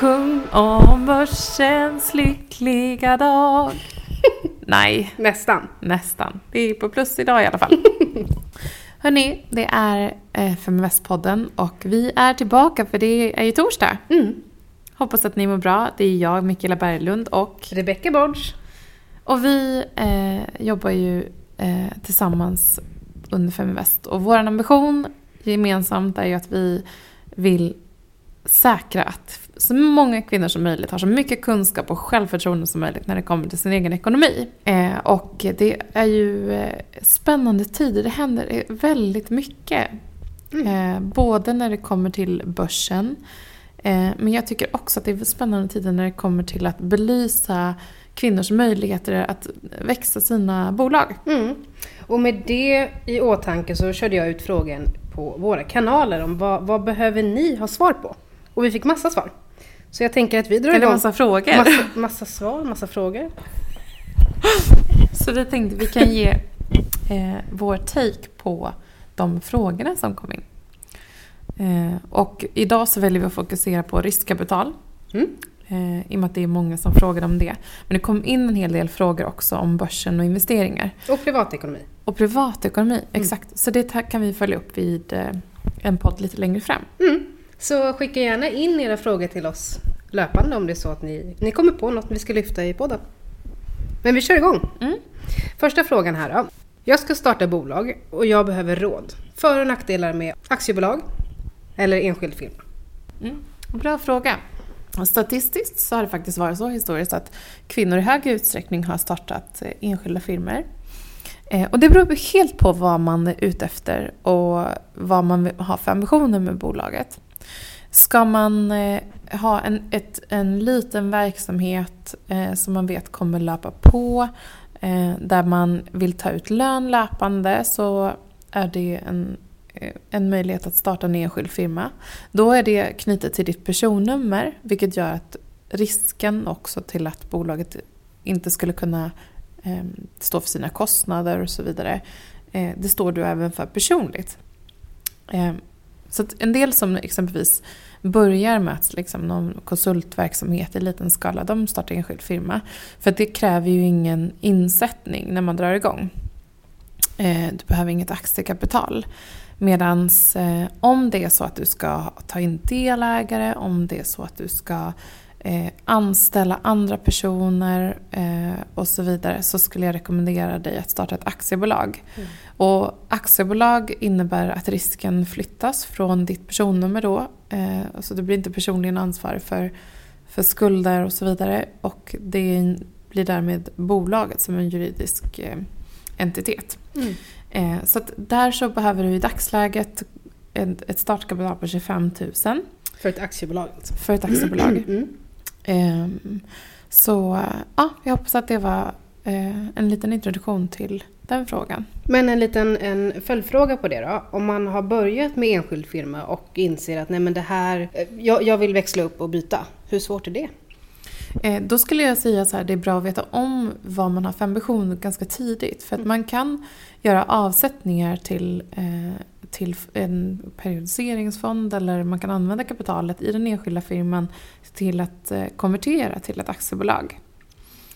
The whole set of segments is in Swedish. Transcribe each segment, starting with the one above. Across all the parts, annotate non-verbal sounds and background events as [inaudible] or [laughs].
Sjung om börsens lyckliga dag. [laughs] Nej, Nästan. nästan. Det är på plus idag i alla fall. [laughs] Hörni, det är eh, Feminvest-podden och vi är tillbaka för det är ju torsdag. Mm. Hoppas att ni mår bra. Det är jag, Mikaela Berglund och, Rebecca Borge. och vi eh, jobbar ju eh, tillsammans under Feminvest. Och vår ambition gemensamt är ju att vi vill säkra att så många kvinnor som möjligt har så mycket kunskap och självförtroende som möjligt när det kommer till sin egen ekonomi. Eh, och det är ju eh, spännande tider. Det händer väldigt mycket. Eh, både när det kommer till börsen eh, men jag tycker också att det är spännande tider när det kommer till att belysa kvinnors möjligheter att växa sina bolag. Mm. Och med det i åtanke så körde jag ut frågan på våra kanaler om vad, vad behöver ni ha svar på? Och vi fick massa svar. Så jag tänker att vi drar Eller igång. massa frågor. Massa, massa svar, massa frågor. Så vi tänkte vi kan ge eh, vår take på de frågorna som kom in. Eh, och idag så väljer vi att fokusera på riskkapital. Mm. Eh, I och med att det är många som frågar om det. Men det kom in en hel del frågor också om börsen och investeringar. Och privatekonomi. Och privatekonomi, exakt. Så det kan vi följa upp vid eh, en podd lite längre fram. Mm. Så skicka gärna in era frågor till oss löpande om det är så att ni, ni kommer på något vi ska lyfta i podden. Men vi kör igång. Mm. Första frågan här då. Jag ska starta bolag och jag behöver råd. För och nackdelar med aktiebolag eller enskild firma. Mm. Bra fråga. Statistiskt så har det faktiskt varit så historiskt att kvinnor i hög utsträckning har startat eh, enskilda firmor. Eh, Och det beror helt på vad man är ute efter och vad man har för ambitioner med bolaget. Ska man eh, ha en, ett, en liten verksamhet eh, som man vet kommer löpa på, eh, där man vill ta ut lön löpande så är det en, eh, en möjlighet att starta en enskild firma. Då är det knutet till ditt personnummer vilket gör att risken också till att bolaget inte skulle kunna eh, stå för sina kostnader och så vidare. Eh, det står du även för personligt. Eh, så att en del som exempelvis börjar med att liksom någon konsultverksamhet i liten skala, de startar enskild firma. För det kräver ju ingen insättning när man drar igång. Eh, du behöver inget aktiekapital. Medan eh, om det är så att du ska ta in delägare, om det är så att du ska eh, anställa andra personer eh, och så vidare så skulle jag rekommendera dig att starta ett aktiebolag. Mm. Och aktiebolag innebär att risken flyttas från ditt personnummer då. Eh, så du blir inte personligen ansvarig för, för skulder och så vidare. Och det blir därmed bolaget som en juridisk eh, entitet. Mm. Eh, så där så behöver du i dagsläget ett, ett startkapital på 25 000 För ett aktiebolag. alltså. för ett aktiebolag. Mm. Ehm, så ja, jag hoppas att det var eh, en liten introduktion till den frågan. Men en liten en följdfråga på det då. Om man har börjat med enskild firma och inser att nej men det här, eh, jag, jag vill växla upp och byta. Hur svårt är det? Eh, då skulle jag säga så här, det är bra att veta om vad man har för ambition ganska tidigt. För att man kan göra avsättningar till, till en periodiseringsfond eller man kan använda kapitalet i den enskilda firman till att eh, konvertera till ett aktiebolag.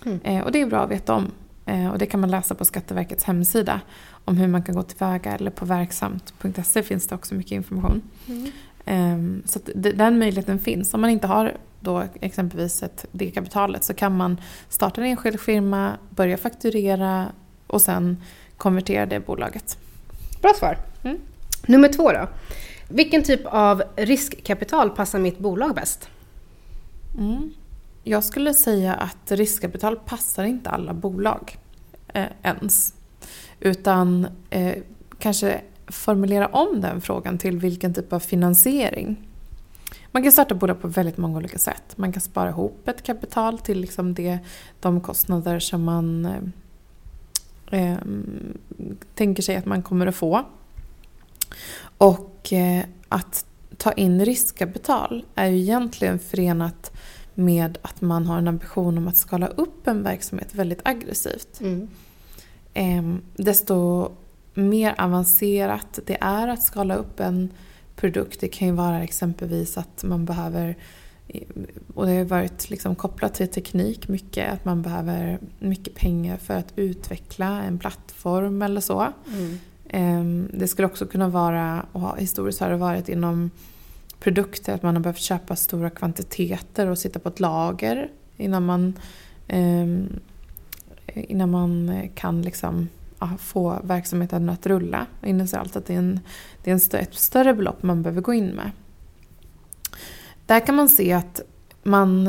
Mm. Eh, och det är bra att veta om. Eh, och det kan man läsa på Skatteverkets hemsida om hur man kan gå tillväga eller på verksamt.se finns det också mycket information. Ehm, Så den möjligheten finns. Om man inte har då exempelvis ett, det kapitalet så kan man starta en enskild firma, börja fakturera och sen konvertera det bolaget. Bra svar. Mm. Nummer två då. Vilken typ av riskkapital passar mitt bolag bäst? Mm. Jag skulle säga att riskkapital passar inte alla bolag eh, ens. Utan eh, kanske formulera om den frågan till vilken typ av finansiering. Man kan starta bolag på väldigt många olika sätt. Man kan spara ihop ett kapital till liksom det, de kostnader som man eh, ehm, tänker sig att man kommer att få. Och eh, att ta in riskkapital är ju egentligen förenat med att man har en ambition om att skala upp en verksamhet väldigt aggressivt. Mm. Eh, desto mer avancerat det är att skala upp en produkt. Det kan ju vara exempelvis att man behöver och det har varit liksom kopplat till teknik mycket, att man behöver mycket pengar för att utveckla en plattform eller så. Mm. Ehm, det skulle också kunna vara, och historiskt har det varit inom produkter, att man har behövt köpa stora kvantiteter och sitta på ett lager innan man, ehm, innan man kan liksom, ja, få verksamheten att rulla. Initialt att det är, en, det är en ett större belopp man behöver gå in med. Där kan man se att man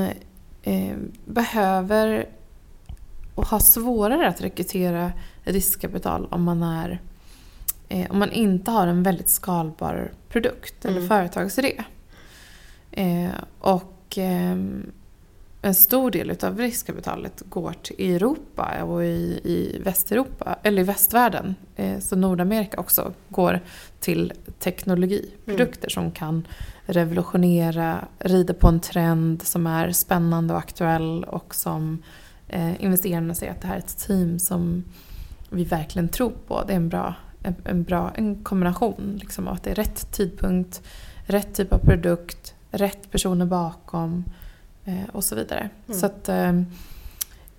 eh, behöver och har svårare att rekrytera riskkapital om man, är, eh, om man inte har en väldigt skalbar produkt eller Mm. företagsidé. Eh, och eh, en stor del av riskkapitalet går till Europa och i, i Västeuropa, eller i västvärlden, eh, så Nordamerika också, går till teknologiprodukter som kan revolutionera, rida på en trend som är spännande och aktuell och som eh, investerarna säger att det här är ett team som vi verkligen tror på. Det är en bra, en, en bra en kombination liksom, att det är rätt tidpunkt, rätt typ av produkt, rätt personer bakom eh, och så vidare. Mm. Så att eh,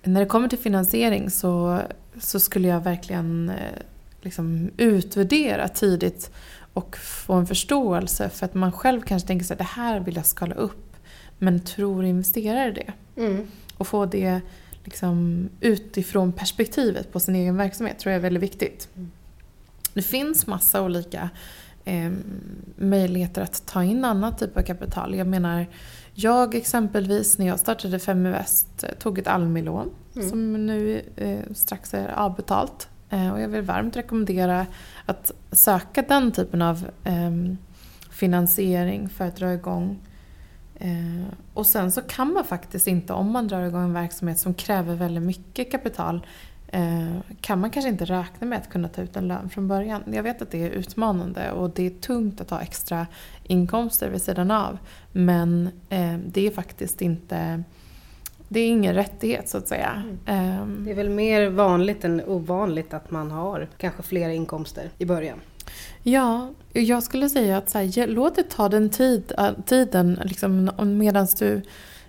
när det kommer till finansiering så, så skulle jag verkligen eh, liksom utvärdera tidigt och få en förståelse för att man själv kanske tänker att det här vill jag skala upp. Men tror investerare det? Mm. Och få det liksom utifrån perspektivet på sin egen verksamhet tror jag är väldigt viktigt. Mm. Det finns massa olika eh, möjligheter att ta in annan typ av kapital. Jag menar, jag exempelvis när jag startade Feminvest eh, tog ett Almi-lån Mm. som nu eh, strax är avbetalt. Eh, och jag vill varmt rekommendera att söka den typen av ehm, finansiering för att dra igång. Eh, och sen så kan man faktiskt inte, om man drar igång en verksamhet som kräver väldigt mycket kapital, kan man kanske inte räkna med att kunna ta ut en lön från början. Jag vet att det är utmanande och det är tungt att ha extra inkomster vid sidan av. Men eh, det är faktiskt inte, det är ingen rättighet så att säga. Ehm, Det är väl mer vanligt än ovanligt att man har kanske flera inkomster i början. Ja, jag skulle säga att så här, låt det ta den tid, äh, tiden liksom, medan du...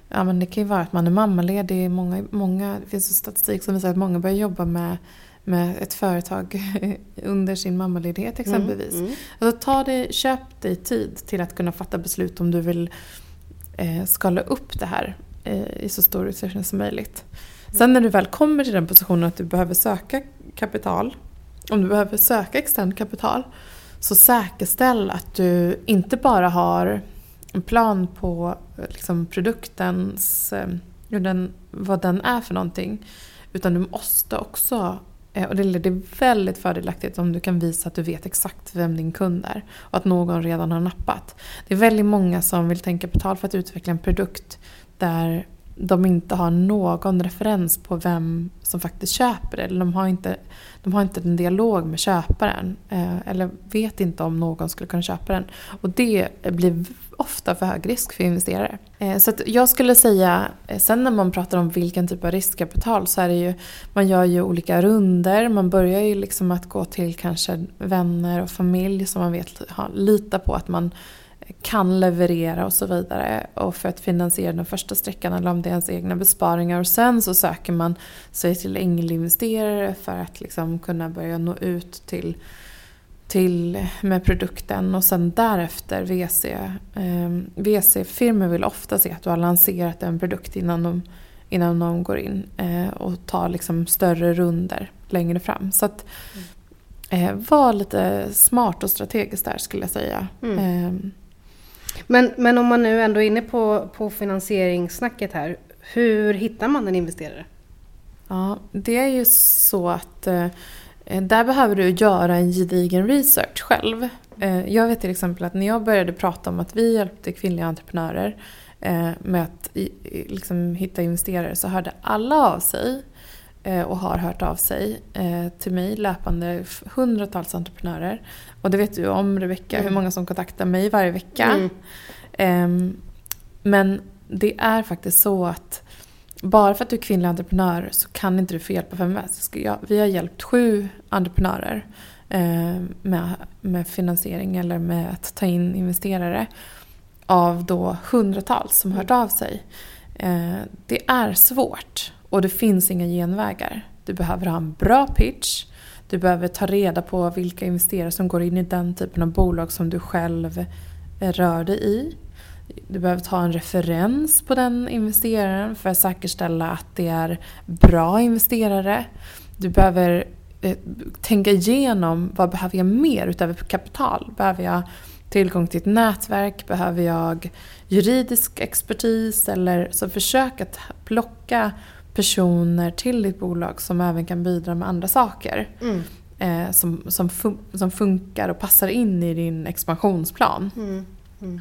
Ja, men det kan ju vara att man är mammaledig. Många, många, det finns statistik som visar att många börjar jobba med, med ett företag [laughs] under sin mammaledighet exempelvis. Mm. Mm. Alltså, ta det, köp dig tid till att kunna fatta beslut om du vill eh, skala upp det här eh, i så stor utsträckning som möjligt. Sen när du väl kommer till den positionen att du behöver söka kapital, om du behöver söka externt kapital, så säkerställ att du inte bara har en plan på eh, liksom, produktens, eh, hur den, vad den är för någonting. Utan du måste också, eh, och det är- väldigt fördelaktigt om du kan visa att du vet exakt vem din kund är och att någon redan har nappat. Det är väldigt många som vill tänka kapital för att utveckla en produkt där de inte har någon referens på vem som faktiskt köper det. Eller de har inte, de har inte en dialog med köparen. Eh, eller vet inte om någon skulle kunna köpa den. Och det blir ofta för hög risk för investerare. Eh, så att jag skulle säga, eh, sen när man pratar om vilken typ av riskkapital så är det ju, man gör ju olika runder. Man börjar ju liksom att gå till kanske vänner och familj som man vet litar på att man kan leverera och så vidare. Och för att finansiera den första sträckan eller om det är ens egna besparingar. Och sen så söker man sig till ängelinvesterare för att liksom kunna börja nå ut till, till med produkten. Och sen därefter VC. Eh, VC-firmor vill ofta se att du har lanserat en produkt innan de, innan de går in. Eh, och tar liksom större runder längre fram. Så att eh, var lite smart och strategiskt där skulle jag säga. Mm. Men, men om man nu ändå är inne på, på finansieringssnacket här. Hur hittar man en investerare? Ja, det är ju så att eh, där behöver du göra en gedigen research själv. Eh, jag vet till exempel att när jag började prata om att vi hjälpte kvinnliga entreprenörer eh, med att i, i, liksom, hitta investerare så hörde alla av sig eh, och har hört av sig eh, till mig löpande hundratals entreprenörer. Och det vet du om Rebecka, Mm. hur många som kontaktar mig varje vecka. Mm. Ehm, men det är faktiskt så att bara för att du är kvinnlig entreprenör så kan inte du få hjälp av FMS. Vi har hjälpt sju entreprenörer eh, med, med finansiering eller med att ta in investerare. av då hundratals som hört av sig. Eh, det är svårt och det finns inga genvägar. Du behöver ha en bra pitch. Du behöver ta reda på vilka investerare som går in i den typen av bolag som du själv rör dig i. Du behöver ta en referens på den investeraren för att säkerställa att det är bra investerare. Du behöver eh, tänka igenom vad behöver jag mer utöver kapital? Behöver jag tillgång till ett nätverk? Behöver jag juridisk expertis? Eller så försök att plocka personer till ditt bolag som även kan bidra med andra saker. Mm. Eh, som, som, fun som funkar och passar in i din expansionsplan. Mm. Mm.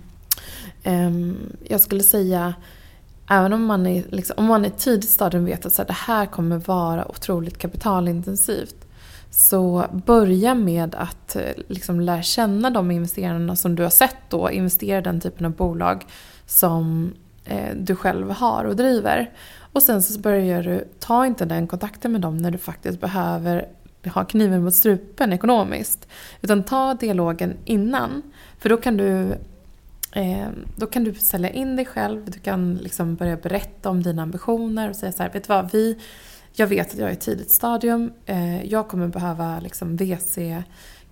Eh, jag skulle säga, även om man i liksom, om man i tidigt stadium vet att så här, det här kommer vara otroligt kapitalintensivt. Så börja med att eh, liksom lära känna de investerarna som du har sett då investera i den typen av bolag som eh, du själv har och driver. Och sen så börjar du, ta inte den kontakten med dem när du faktiskt behöver ha kniven mot strupen ekonomiskt. Utan ta dialogen innan. För då kan du eh, då kan du sälja in dig själv, du kan liksom börja berätta om dina ambitioner och säga så här, vet du vad, vi, jag vet att jag är i ett tidigt stadium, eh, jag kommer behöva liksom VC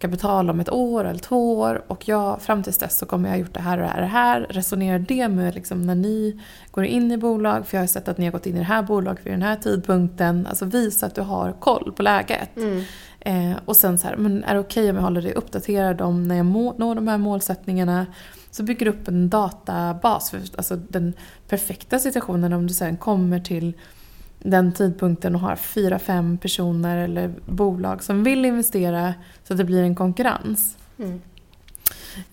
kapital om ett år eller två år och jag, fram tills dess så kommer jag ha gjort det här och det här och det här. Resonera det med liksom när ni går in i bolag, för jag har sett att ni har gått in i det här bolaget vid den här tidpunkten. Alltså visa att du har koll på läget. Mm. Eh, och sen så här, men är det okej okay om jag håller dig uppdaterad om när jag må, når de här målsättningarna? Så bygger du upp en databas för alltså den perfekta situationen om du sen kommer till den tidpunkten och har fyra, fem personer eller bolag som vill investera så att det blir en konkurrens. Mm.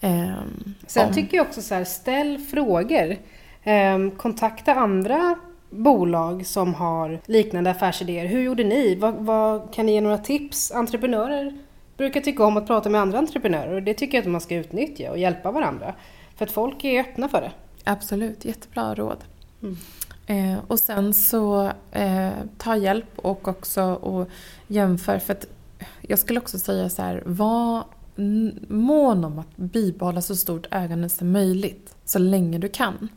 Um, Sen om... tycker jag också så här, ställ frågor. Um, kontakta andra bolag som har liknande affärsidéer. Hur gjorde ni? Vad, vad, kan ni ge några tips? Entreprenörer brukar tycka om att prata med andra entreprenörer och det tycker jag att man ska utnyttja och hjälpa varandra. För att folk är öppna för det. Absolut, jättebra råd. Mm. Eh, och sen så eh, ta hjälp och också och jämför. För att jag skulle också säga så här, var mån om att bibehålla så stort ägande som möjligt så länge du kan.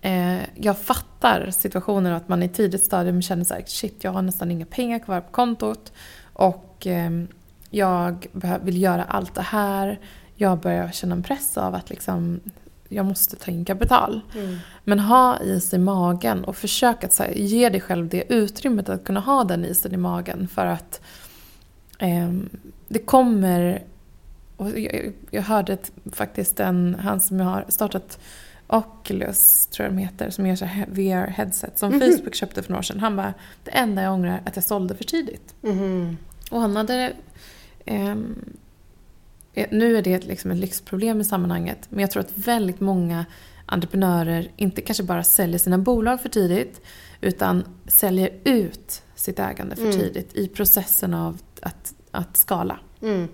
Eh, jag fattar situationen att man i tidigt stadium känner så här, shit jag har nästan inga pengar kvar på kontot och eh, jag vill göra allt det här. Jag börjar känna en press av att liksom jag måste ta in kapital. Mm. Men ha is i magen och försök att här, ge dig själv det utrymmet att kunna ha den isen i magen för att eh, det kommer... Och jag, jag hörde ett, faktiskt en, han som har startat Oculus, tror jag de heter, som gör så VR-headset som mm. Facebook köpte för några år sedan. Han bara, det enda jag ångrar är att jag sålde för tidigt. Mm. Och han hade Eh, nu är det liksom ett lyxproblem i sammanhanget, men jag tror att väldigt många entreprenörer inte kanske bara säljer sina bolag för tidigt, utan säljer ut sitt ägande för mm. tidigt i processen av att, att skala. Mm.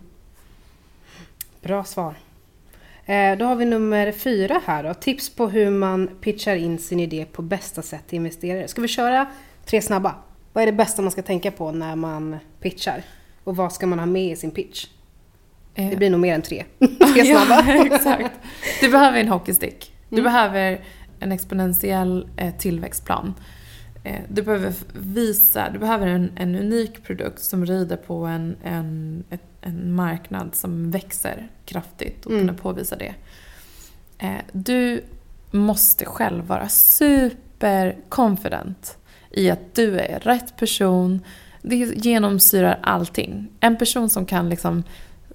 Bra svar. Eh, då har vi nummer fyra här då. Tips på hur man pitchar in sin idé på bästa sätt till investerare. Ska vi köra tre snabba? Vad är det bästa man ska tänka på när man pitchar? Och vad ska man ha med i sin pitch? Eh. Det blir nog mer än tre. [laughs] tre snabba. ja, [laughs] exakt. Du behöver en hockeystick. Du mm. behöver en exponentiell eh, tillväxtplan. Eh, du behöver visa, du behöver en, en unik produkt som rider på en, en, en marknad som växer kraftigt och mm. kunna påvisa det. Du måste själv vara super confident i att du är rätt person. Det genomsyrar allting. En person som kan liksom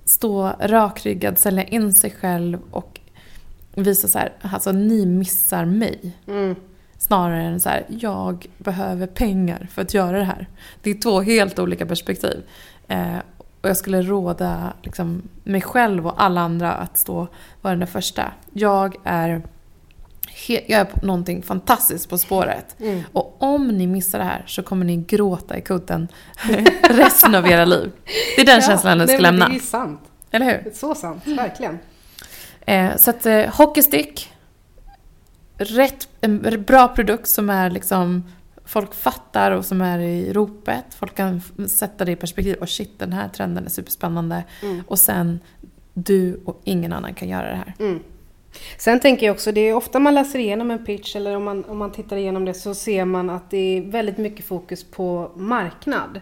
stå rakryggad, sälja in sig själv och visa så här, alltså ni missar mig. Mm. Snarare än så här, jag behöver pengar för att göra det här. Det är två helt olika perspektiv. Eh, och jag skulle råda liksom, mig själv och alla andra att stå vara den första. Jag är, jag är på någonting fantastiskt på spåret. Mm. Och om ni missar det här så kommer ni gråta i kudden [laughs] resten av era liv. Det är den ja, känslan du ska lämna. Det är sant. Eller hur? Så sant, verkligen. Eh, så att eh, hockeystick, rätt, en bra produkt som är liksom folk fattar och som är i ropet. Folk kan sätta det i perspektiv. Och shit, den här trenden är superspännande. Mm. Och sen, du och ingen annan kan göra det här. Mm. Sen tänker jag också, det är ofta man läser igenom en pitch eller om man, om man tittar igenom det så ser man att det är väldigt mycket fokus på marknad.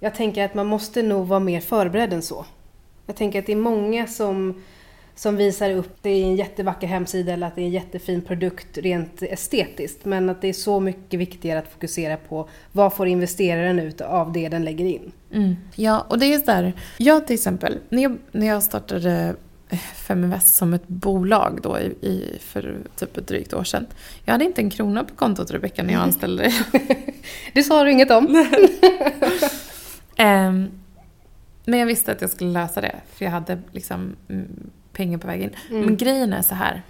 Jag tänker att man måste nog vara mer förberedd än så. Jag tänker att det är många som, som visar upp det i en jättevacker hemsida eller att det är en jättefin produkt rent estetiskt. Men att det är så mycket viktigare att fokusera på vad får investeraren ut av det den lägger in. Mm. Ja, och det är där. Jag till exempel, när jag, när jag startade Feminvest som ett bolag då i, i, för typ ett drygt år sedan. Jag hade inte en krona på kontot Rebecka när jag anställde dig. [laughs] det sa du inget om. um, [laughs] men jag visste att jag skulle lösa det för jag hade liksom mm, pengar på väg in. Mm. Men grejen är så här.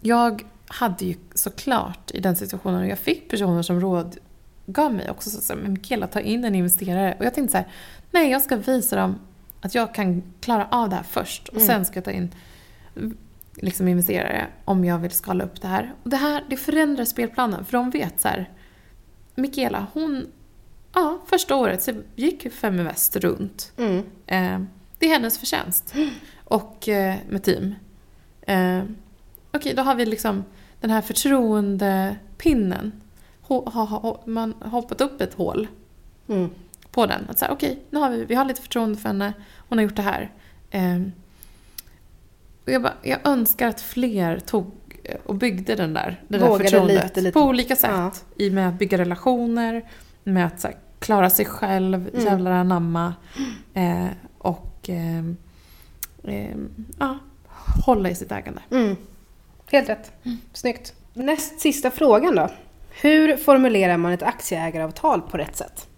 Jag hade ju såklart i den situationen, och jag fick personer som rådgav mig också, så att Mikaela ta in en investerare. Och jag tänkte så här, nej jag ska visa dem att jag kan klara av det här först och mm. sen ska jag ta in liksom investerare om jag vill skala upp det här. Och det här det förändrar spelplanen för de vet så här. Mikaela, hon... Ja, första året så gick Feminvest runt. Mm. Eh, det är hennes förtjänst. Mm. Och eh, med team. Eh, Okej, okay, då har vi liksom den här förtroendepinnen. Ho, ha, ha, man har hoppat upp ett hål. Mm på den. Att säga, okej, okay, nu har vi, vi har lite förtroende för henne, hon har gjort det här. Um, och jag, bara, jag önskar att fler tog eh, och byggde den där, det där förtroendet lite, lite. på olika sätt. Ja. I med att bygga relationer, med att här, klara sig själv, mm. jävlar anamma eh, och eh, eh, ja, hålla i sitt ägande. Mm. Helt rätt. Mm. Snyggt. Näst sista frågan då. Hur formulerar man ett aktieägaravtal på rätt sätt?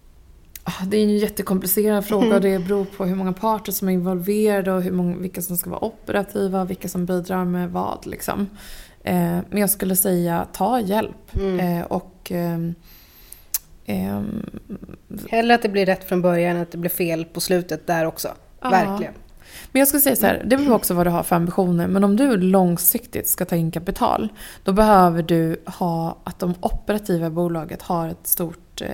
Ah, det är en jättekomplicerad fråga och mm. det beror på hur många parter som är involverade och hur många, vilka som ska vara operativa och vilka som bidrar med vad. Liksom. Eh, men jag skulle säga ta hjälp. Mm. Eh, och, eh, Hellre att det blir rätt från början än att det blir fel på slutet där också. Aha. Verkligen. Men jag skulle säga så här, det beror också vad du har för ambitioner. Men om du långsiktigt ska ta in kapital, då behöver du ha att de operativa bolaget har ett stort eh,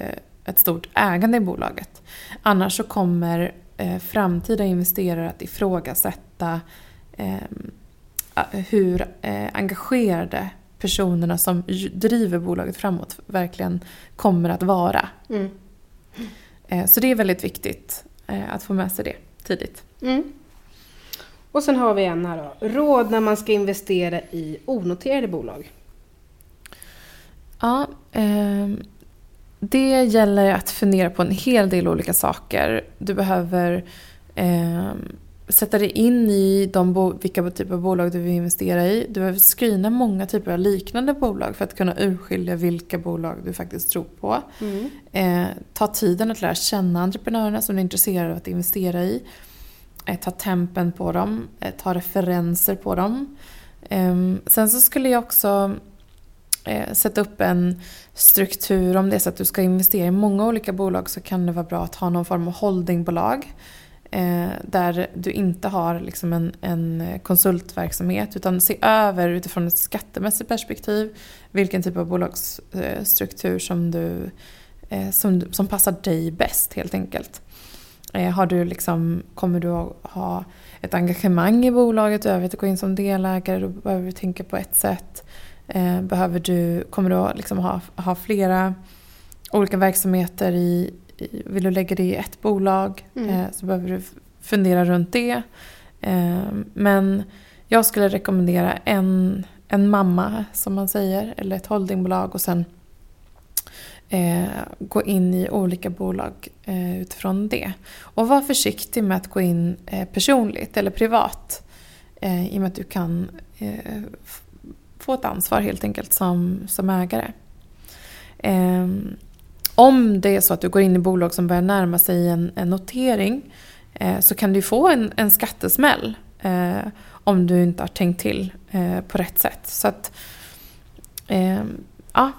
ett stort ägande i bolaget. Annars så kommer eh, framtida investerare att ifrågasätta eh, hur eh, engagerade personerna som driver bolaget framåt verkligen kommer att vara. Mm. Eh, så det är väldigt viktigt eh, att få med sig det tidigt. Mm. Och sen har vi en här då. Råd när man ska investera i onoterade bolag. Ja, eh, det gäller att fundera på en hel del olika saker. Du behöver eh, sätta dig in i de vilka typer av bolag du vill investera i. Du behöver screena många typer av liknande bolag för att kunna urskilja vilka bolag du faktiskt tror på. Mm. Eh, ta tiden att lära känna entreprenörerna som du är intresserad av att investera i. Eh, ta tempen på dem, eh, ta referenser på dem. Ehm, sen så skulle jag också eh, sätta upp en struktur. Om det är så att du ska investera i många olika bolag så kan det vara bra att ha någon form av holdingbolag. Eh, där du inte har liksom en, en konsultverksamhet utan se över utifrån ett skattemässigt perspektiv vilken typ av bolagsstruktur som, du, eh, som, som passar dig bäst helt enkelt. Eh, har du liksom, kommer du att ha ett engagemang i bolaget över att gå in som delägare då behöver du tänka på ett sätt. Eh, behöver du, kommer du att liksom ha, ha flera olika verksamheter i, i, vill du lägga det i ett bolag mm. eh, så behöver du fundera runt det. Eh, men jag skulle rekommendera en, en mamma som man säger eller ett holdingbolag och sen eh, gå in i olika bolag eh, utifrån det. Och var försiktig med att gå in eh, personligt eller privat i och med att du kan få ett ansvar helt enkelt som, som ägare. Eh, om det är så att du går in i bolag som börjar närma sig en, en notering eh, så kan du få en, en skattesmäll eh, om du inte har tänkt till eh, på rätt sätt. Så att, ehm, ja,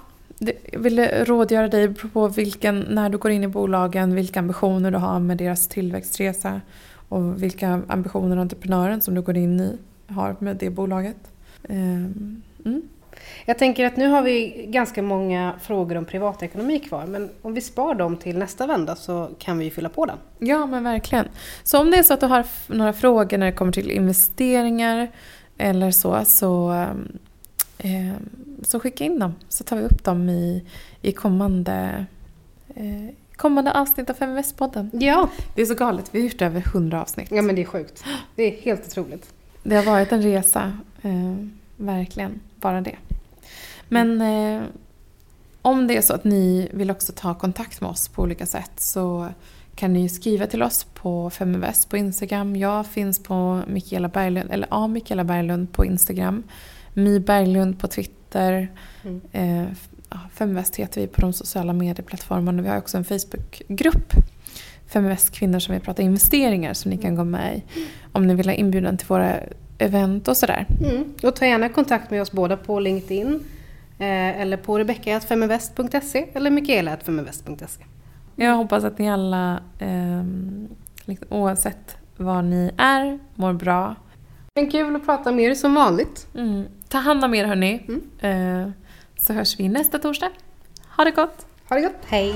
jag vill rådgöra dig på vilken, när du går in i bolagen, vilka ambitioner du har med deras tillväxtresa och vilka ambitioner entreprenören som du går in i har med det bolaget. Ehm, Mm. Jag tänker att nu har vi ganska många frågor om privatekonomi kvar, men om vi spar dem till nästa vända så kan vi fylla på den. Ja, men verkligen. Så om det är så att du har några frågor när det kommer till investeringar, eller så, så, eh, så skicka in dem så tar vi upp dem i, i kommande, eh, kommande avsnitt av Feminvest-podden. Ja. Det är så galet, vi har gjort över hundra avsnitt. Ja men det är sjukt. Det är helt otroligt. Det har varit en resa, eh, verkligen, bara det. Men eh, om det är så att ni vill också ta kontakt med oss på olika sätt så kan ni skriva till oss på Feminvest på Instagram. Jag finns på Mikaela Berglund, eller A. Mikaela Berglund på Instagram. Mi Berglund på Twitter. Mm. Eh, Feminvest heter vi på de sociala medieplattformarna. Vi har också en Facebookgrupp. Feminvest kvinnor som vi pratar investeringar som ni kan gå med i. Om ni vill ha inbjudan till våra event och sådär. Mm. Och ta gärna kontakt med oss båda på LinkedIn. Eh, eller på rebecka.feminvest.se eller mikaela.feminvest.se. Jag hoppas att ni alla, eh, liksom, oavsett var ni är, mår bra. Men kul att prata med er som vanligt. Mm. Ta hand om er hörni. Mm. Eh, så hörs vi nästa torsdag. Ha det gott! Ha det gott, hej!